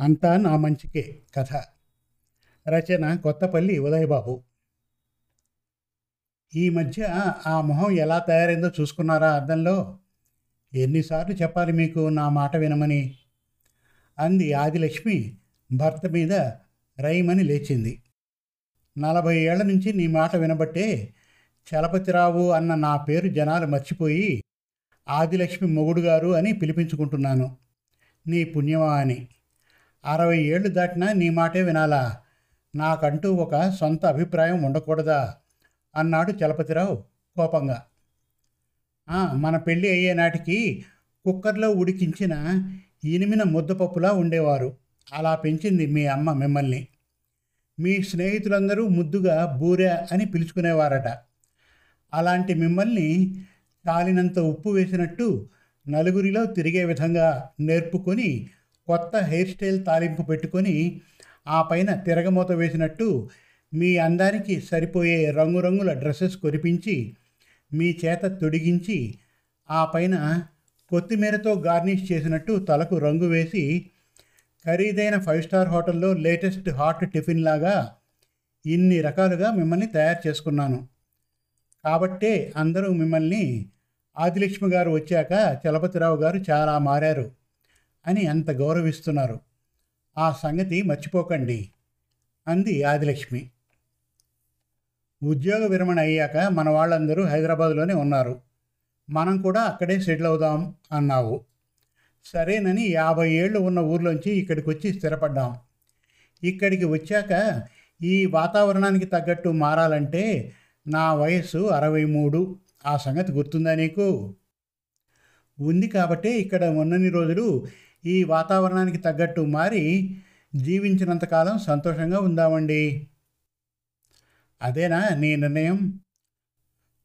అంతా నా మంచికే కథ. రచన కొత్తపల్లి ఉదయబాబు. ఈ మధ్య ఆ మొహం ఎలా తయారైందో చూసుకున్నారా అర్థంలో ఎన్నిసార్లు చెప్పాలి మీకు నా మాట వినమని? అంది ఆదిలక్ష్మి భర్త మీద రైమని లేచింది. నలభై ఏళ్ళ నుంచి నీ మాట వినబట్టే చలపతిరావు అన్న నా పేరు జనాలు మర్చిపోయి ఆదిలక్ష్మి మొగుడు గారు అని పిలిపించుకుంటున్నాను. నీ పుణ్యమా అని. అరవై ఏళ్ళు దాటినా నీ మాటే వినాలా? నాకంటూ ఒక సొంత అభిప్రాయం ఉండకూడదా? అన్నాడు చలపతిరావు కోపంగా. మన పెళ్ళి అయ్యే నాటికి కుక్కర్లో ఉడికించిన ఇనిమిన ముద్దపప్పులా ఉండేవారు. అలా పెంచింది మీ అమ్మ మిమ్మల్ని. మీ స్నేహితులందరూ ముద్దుగా బూరె అని పిలుచుకునేవారట. అలాంటి మిమ్మల్ని తాలినంత ఉప్పు వేసినట్టు నలుగురిలో తిరిగే విధంగా నేర్పుకొని కొత్త హెయిర్ స్టైల్ తాలింపు పెట్టుకొని ఆ పైన తిరగమూత వేసినట్టు మీ అందానికి సరిపోయే రంగురంగుల డ్రెస్సెస్ కొనిపించి మీ చేత తొడిగించి ఆ పైన కొత్తిమీరతో గార్నిష్ చేసినట్టు తలకు రంగు వేసి ఖరీదైన ఫైవ్ స్టార్ హోటల్లో లేటెస్ట్ హాట్ టిఫిన్ లాగా ఇన్ని రకాలుగా మిమ్మల్ని తయారు చేసుకున్నాను. కాబట్టే అందరూ మిమ్మల్ని ఆదిలక్ష్మి గారు వచ్చాక చలపతిరావు గారు చాలా మారారు. అని అంత గౌరవిస్తున్నారు. ఆ సంగతి మర్చిపోకండి అంది ఆదిలక్ష్మి. ఉద్యోగ విరమణ అయ్యాక మన వాళ్ళందరూ హైదరాబాద్లోనే ఉన్నారు. మనం కూడా అక్కడే సెటిల్ అవుదాం అన్నావు. సరేనని యాభై ఏళ్ళు ఉన్న ఊర్లోంచి ఇక్కడికి వచ్చి స్థిరపడ్డాం. ఇక్కడికి వచ్చాక ఈ వాతావరణానికి తగ్గట్టు మారాలంటే నా వయస్సు అరవై మూడు. ఆ సంగతి గుర్తుందా నీకు? ఉంది కాబట్టే ఇక్కడ ఉన్నన్ని రోజులు ఈ వాతావరణానికి తగ్గట్టు మారి జీవించినంతకాలం సంతోషంగా ఉందామండి. అదేనా నీ నిర్ణయం?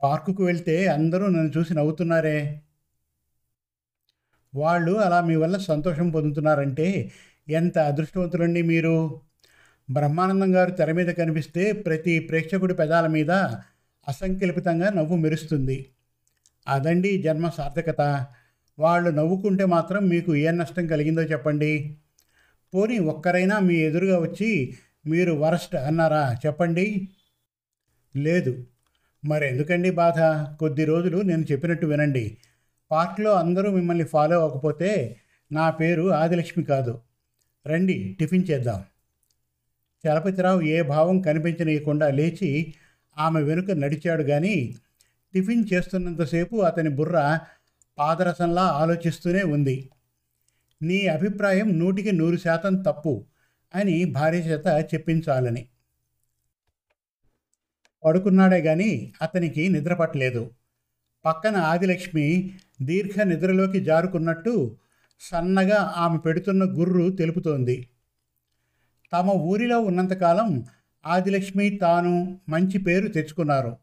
పార్కుకు వెళ్తే అందరూ నన్ను చూసి నవ్వుతున్నారే. వాళ్ళు అలా మీ వల్ల సంతోషం పొందుతున్నారంటే ఎంత అదృష్టవంతులండి మీరు? బ్రహ్మానందం గారు తెర మీద కనిపిస్తే ప్రతి ప్రేక్షకుడి పెదాల మీద అసంకల్పితంగా నవ్వు మెరుస్తుంది. అదండి జన్మ సార్థకత. వాళ్ళు నవ్వుకుంటే మాత్రం మీకు ఏ నష్టం కలిగిందో చెప్పండి. పోనీ ఒక్కరైనా మీ ఎదురుగా వచ్చి మీరు వరస్ట్ అన్నారా చెప్పండి. లేదు. మరి ఎందుకండి బాధ? కొద్ది రోజులు నేను చెప్పినట్టు వినండి. పార్క్లో అందరూ మిమ్మల్ని ఫాలో అవ్వకపోతే నా పేరు ఆదిలక్ష్మి కాదు. రండి టిఫిన్ చేద్దాం. చలపతిరావు ఏ భావం కనిపించనీయకుండా లేచి ఆమె వెనుక నడిచాడు కానీ టిఫిన్ చేస్తున్నంతసేపు అతని బుర్ర పాదరసంలా ఆలోచిస్తూనే ఉంది. నీ అభిప్రాయం నూటికి నూరు శాతం తప్పు అని భార్య చేత చెప్పించాలని. పడుకున్నాడే గాని అతనికి నిద్రపట్టలేదు పక్కన ఆదిలక్ష్మి దీర్ఘ నిద్రలోకి జారుకున్నట్టు సన్నగా ఆమె పెడుతున్న గుర్రు తెలుపుతోంది. తమ ఊరిలో ఉన్నంతకాలం ఆదిలక్ష్మి తాను మంచి పేరు తెచ్చుకున్నారు.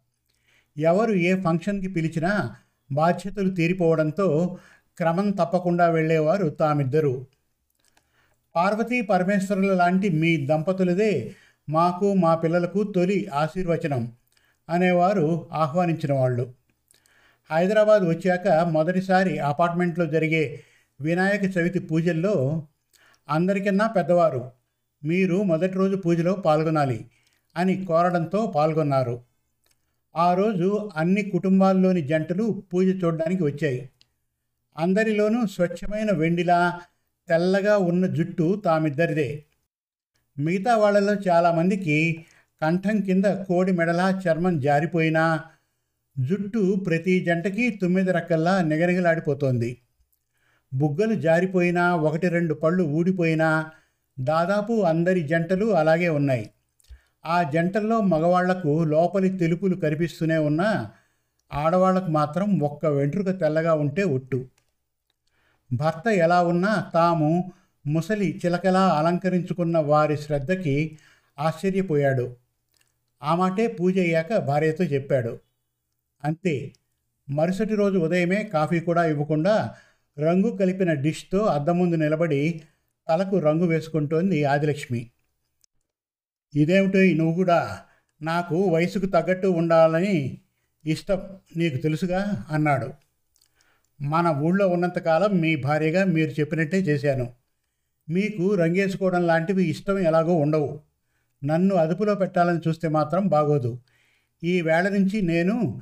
ఎవరు ఏ ఫంక్షన్కి పిలిచినా బాధ్యతలు తీరిపోవడంతో క్రమం తప్పకుండా వెళ్ళేవారు తామిద్దరూ. పార్వతీ పరమేశ్వరుల లాంటి మీ దంపతులదే మాకు మా పిల్లలకు తొలి ఆశీర్వచనం అనేవారు ఆహ్వానించిన వాళ్ళు. హైదరాబాద్ వచ్చాక మొదటిసారి అపార్ట్మెంట్లో జరిగే వినాయక చవితి పూజల్లో అందరికన్నా పెద్దవారు. మీరు మొదటి రోజు పూజలో పాల్గొనాలి అని కోరడంతో పాల్గొన్నారు. ఆ రోజు అన్ని కుటుంబాల్లోని జంటలు పూజ చూడడానికి వచ్చాయి. అందరిలోనూ స్వచ్ఛమైన వెండిలా తెల్లగా ఉన్న జుట్టు తామిద్దరిదే. మిగతా వాళ్ళలో చాలామందికి కంఠం కింద కోడి మెడలా చర్మం జారిపోయినా జుట్టు ప్రతి జంటకి తొమ్మిది రక్కల్లా నిగనిగలాడిపోతోంది. బుగ్గలు జారిపోయినా ఒకటి రెండు పళ్ళు ఊడిపోయినా దాదాపు అందరి జంటలు అలాగే ఉన్నాయి. ఆ జంటల్లో మగవాళ్ళకు లోపలి తెలుపులు కనిపిస్తూనే ఉన్నా ఆడవాళ్ళకు మాత్రం ఒక్క వెంట్రుక తెల్లగా ఉంటే ఒట్టు. భర్త ఎలా ఉన్నా తాము ముసలి చిలకలా అలంకరించుకున్న వారి శ్రద్ధకి ఆశ్చర్యపోయాడు. ఆ మాటే పూజ అయ్యాక భార్యతో చెప్పాడు. అంతే. మరుసటి రోజు ఉదయమే కాఫీ కూడా ఇవ్వకుండా రంగు కలిపిన డిష్తో అద్దం ముందు నిలబడి తలకు రంగు వేసుకుంటోంది ఆదిలక్ష్మి. ఇదేమిటో నువ్వు కూడా నాకు వయసుకు తగ్గట్టు ఉండాలని ఇష్టం నీకు తెలుసుగా అన్నాడు. మన ఊళ్ళో ఉన్నంతకాలం మీ భార్యగా మీరు చెప్పినట్టే చేశాను. మీకు రంగేసుకోవడం లాంటివి ఇష్టం ఎలాగో ఉండవు. నన్ను అదుపులో పెట్టాలని చూస్తే మాత్రం బాగోదు. ఈ వేళ నుంచి నేను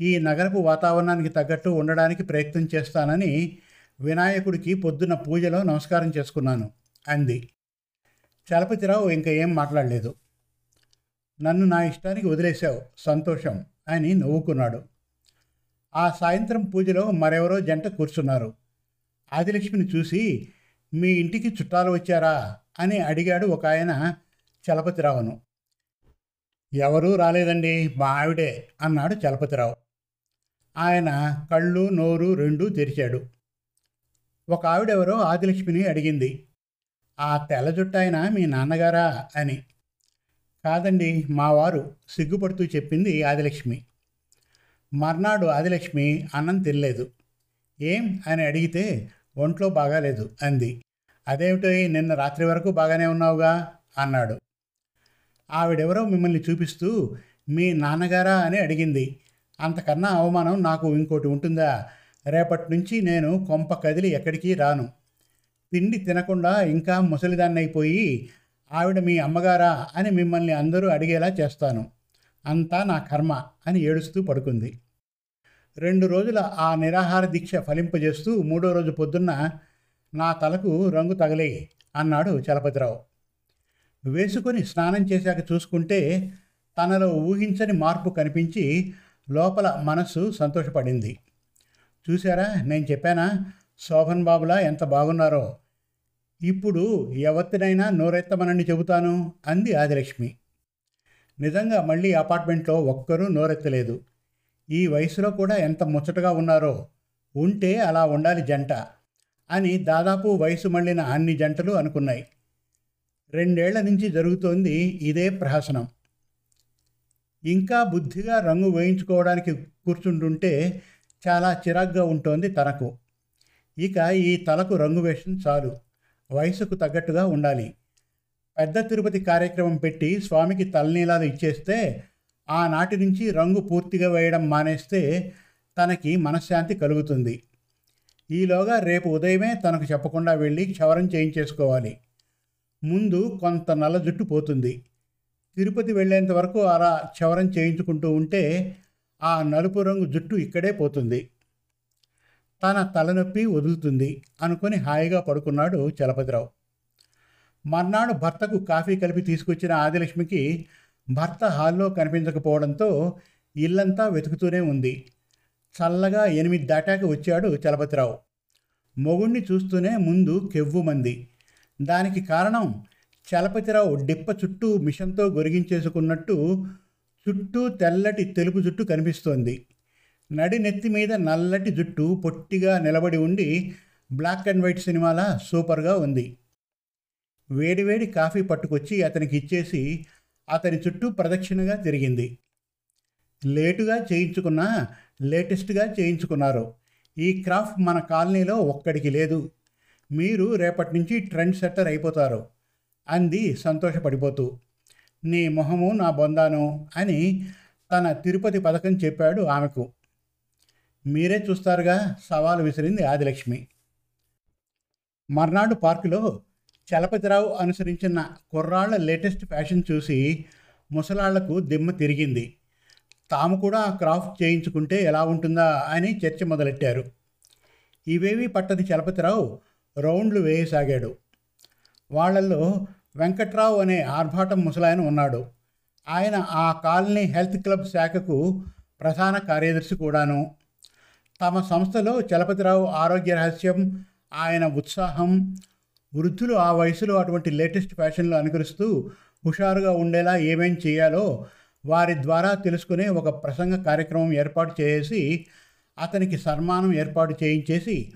ఈ నగరపు వాతావరణానికి తగ్గట్టు ఉండడానికి ప్రయత్నం చేస్తానని వినాయకుడికి పొద్దున్న పూజలో నమస్కారం చేసుకున్నాను అంది. చలపతిరావు ఇంకా ఏం మాట్లాడలేదు. నన్ను నా ఇష్టానికి వదిలేశావు సంతోషం అని నవ్వుకున్నాడు. ఆ సాయంత్రం పూజలో మరెవరో జంట కూర్చున్నారు. ఆదిలక్ష్మిని చూసి మీ ఇంటికి చుట్టాలు వచ్చారా? అని అడిగాడు ఒక ఆయన చలపతిరావును. ఎవరూ రాలేదండి మా ఆవిడే అన్నాడు చలపతిరావు. ఆయన కళ్ళు నోరు రెండూ తెరిచాడు. ఒక ఆవిడెవరో ఆదిలక్ష్మిని అడిగింది. ఆ తెల్ల జుట్టాయన మీ నాన్నగారా అని. కాదండి మా వారు సిగ్గుపడుతూ చెప్పింది ఆదిలక్ష్మి. మర్నాడు ఆదిలక్ష్మి అన్నం తినలేదు. ఏం అని అడిగితే ఒంట్లో బాగాలేదు అంది. అదేమిటో నిన్న రాత్రి వరకు బాగానే ఉన్నావుగా అన్నాడు. ఆవిడెవరో మిమ్మల్ని చూపిస్తూ మీ నాన్నగారా అని అడిగింది. అంతకన్నా అవమానం నాకు ఇంకోటి ఉంటుందా? రేపటి నుంచి నేను కొంప కదిలి ఎక్కడికి రాను. తిండి తినకుండా ఇంకా ముసలిదాన్నైపోయి అయిపోయి ఆవిడ మీ అమ్మగారా? అని మిమ్మల్ని అందరూ అడిగేలా చేస్తాను. అంతా నా కర్మ అని ఏడుస్తూ పడుకుంది. రెండు రోజుల ఆ నిరాహార దీక్ష ఫలింపజేస్తూ మూడో రోజు పొద్దున్న నా తలకు రంగు తగలే అన్నాడు చలపతిరావు. వేసుకొని స్నానం చేశాక చూసుకుంటే తనలో ఊహించని మార్పు కనిపించి లోపల మనస్సు సంతోషపడింది. చూసారా నేను చెప్పానా? శోభన్ బాబులా ఎంత బాగున్నారో. ఇప్పుడు ఎవరినైనా నోరెత్తమనని చెబుతాను? అంది ఆదిలక్ష్మి. నిజంగా మళ్ళీ అపార్ట్మెంట్లో ఒక్కరూ నోరెత్తలేదు. ఈ వయసులో కూడా ఎంత ముచ్చటగా ఉన్నారో. ఉంటే అలా ఉండాలి జంట అని దాదాపు వయసు మళ్ళిన అన్ని జంటలు అనుకున్నాయి. రెండేళ్ళ నుంచి జరుగుతోంది ఇదే ప్రహసనం. ఇంకా బుద్ధిగా రంగు వేయించుకోవడానికి కూర్చుంటుంటే చాలా చిరాగ్గా ఉంటుంది తనకు. ఇక ఈ తలకు రంగు వేషం చాలు. వయసుకు తగ్గట్టుగా ఉండాలి. పెద్ద తిరుపతి కార్యక్రమం పెట్టి స్వామికి తలనీలాలు ఇచ్చేస్తే ఆనాటి నుంచి రంగు పూర్తిగా వేయడం మానేస్తే తనకి మనశ్శాంతి కలుగుతుంది. ఈలోగా రేపు ఉదయమే తనకు చెప్పకుండా వెళ్ళి క్షవరం చేయించేసుకోవాలి. ముందు కొంత నల్ల జుట్టు పోతుంది. తిరుపతి వెళ్ళేంత వరకు అలా క్షవరం చేయించుకుంటూ ఉంటే ఆ నలుపు రంగు జుట్టు ఇక్కడే పోతుంది. తన తలనొప్పి వదులుతుంది అనుకుని హాయిగా పడుకున్నాడు చలపతిరావు. మర్నాడు భర్తకు కాఫీ కలిపి తీసుకొచ్చిన ఆదిలక్ష్మికి భర్త హాల్లో కనిపించకపోవడంతో ఇల్లంతా వెతుకుతూనే ఉంది. చల్లగా ఎనిమిది దాటాక వచ్చాడు చలపతిరావు. మొగుణ్ణి చూస్తూనే ముందు కెవ్వుమంది దానికి కారణం చలపతిరావు డిప్ప చుట్టూ మిషన్తో గొరిగించేసుకున్నట్టు చుట్టూ తెల్లటి తెలుపు జుట్టు కనిపిస్తోంది. నడినెత్తి మీద నల్లటి జుట్టు పొట్టిగా నిలబడి ఉండి బ్లాక్ అండ్ వైట్ సినిమాలా సూపర్గా ఉంది. వేడివేడి కాఫీ పట్టుకొచ్చి అతనికి ఇచ్చేసి అతని చుట్టూ ప్రదక్షిణగా తిరిగింది. లేటుగా చేయించుకున్న లేటెస్ట్గా చేయించుకున్నారు. ఈ క్రాఫ్ట్ మన కాలనీలో ఒక్కడికి లేదు. మీరు రేపటి నుంచి ట్రెండ్ సెట్టర్ అయిపోతారు. అంది సంతోషపడిపోతూ. నీ మొహము నా బొందాను అని తన తిరుపతి పథకం చెప్పాడు ఆమెకు. మీరే చూస్తారుగా సవాలు విసిరింది ఆదిలక్ష్మి. మర్నాడు పార్కులో చలపతిరావు అనుసరించిన కుర్రాళ్ళ లేటెస్ట్ ఫ్యాషన్ చూసి ముసలాళ్ళకు దిమ్మ తిరిగింది. తాము కూడా క్రాఫ్ట్ చేయించుకుంటే ఎలా ఉంటుందా అని చర్చ మొదలెట్టారు. ఇవేవి పట్టది చలపతిరావు రౌండ్లు వేయసాగాడు. వాళ్ళల్లో వెంకట్రావు అనే ఆర్భాటం ముసలాయన ఉన్నాడు. ఆయన ఆ కాలనీ హెల్త్ క్లబ్ శాఖకు ప్రధాన కార్యదర్శి కూడాను. తమ సంస్థలో చలపతిరావు ఆరోగ్య రహస్యం ఆయన ఉత్సాహం వృద్ధులు ఆ వయసులో అటువంటి లేటెస్ట్ ఫ్యాషన్లు అనుకరిస్తూ హుషారుగా ఉండేలా ఏమేం చేయాలో వారి ద్వారా తెలుసుకునే ఒక ప్రసంగ కార్యక్రమం ఏర్పాటు చేసి అతనికి సన్మానం ఏర్పాటు చేయించేసి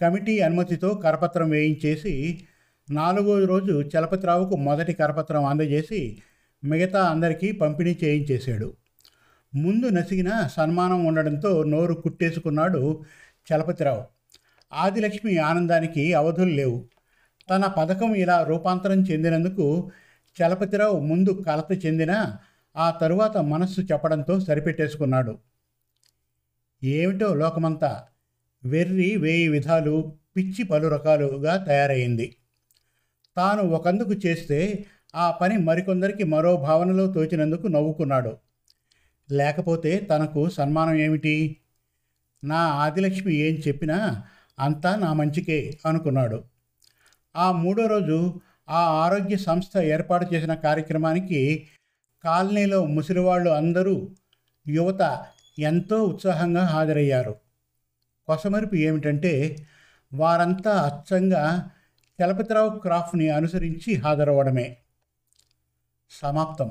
కమిటీ అనుమతితో కరపత్రం వేయించేసి నాలుగో రోజు చలపతిరావుకు మొదటి కరపత్రం అందజేసి మిగతా అందరికీ పంపిణీ చేయించేశాడు. ముందు నసిగిన సన్మానం ఉండడంతో నోరు కుట్టేసుకున్నాడు చలపతిరావు. ఆదిలక్ష్మి ఆనందానికి అవధులు లేవు. తన పథకం ఇలా రూపాంతరం చెందినందుకు చలపతిరావు ముందు కలత చెందిన ఆ తరువాత మనస్సు చెప్పడంతో సరిపెట్టేసుకున్నాడు. ఏమిటో లోకమంతా వెర్రి వేయి విధాలు పిచ్చి పలు రకాలుగా తయారైంది. తాను ఒకందుకు చేస్తే ఆ పని మరికొందరికి మరో భావనలో తోచినందుకు నవ్వుకున్నాడు. లేకపోతే తనకు సన్మానం ఏమిటి? నా ఆదిలక్ష్మి ఏం చెప్పినా అంతా నా మంచికే అనుకున్నాడు. ఆ మూడో రోజు ఆ ఆరోగ్య సంస్థ ఏర్పాటు చేసిన కార్యక్రమానికి కాలనీలో ముసిరివాళ్ళు అందరూ యువత ఎంతో ఉత్సాహంగా హాజరయ్యారు. కొసమరుపు ఏమిటంటే వారంతా అచ్చంగా చలపతిరావు క్రాఫ్ట్ని అనుసరించి హాజరవ్వడమే. సమాప్తం.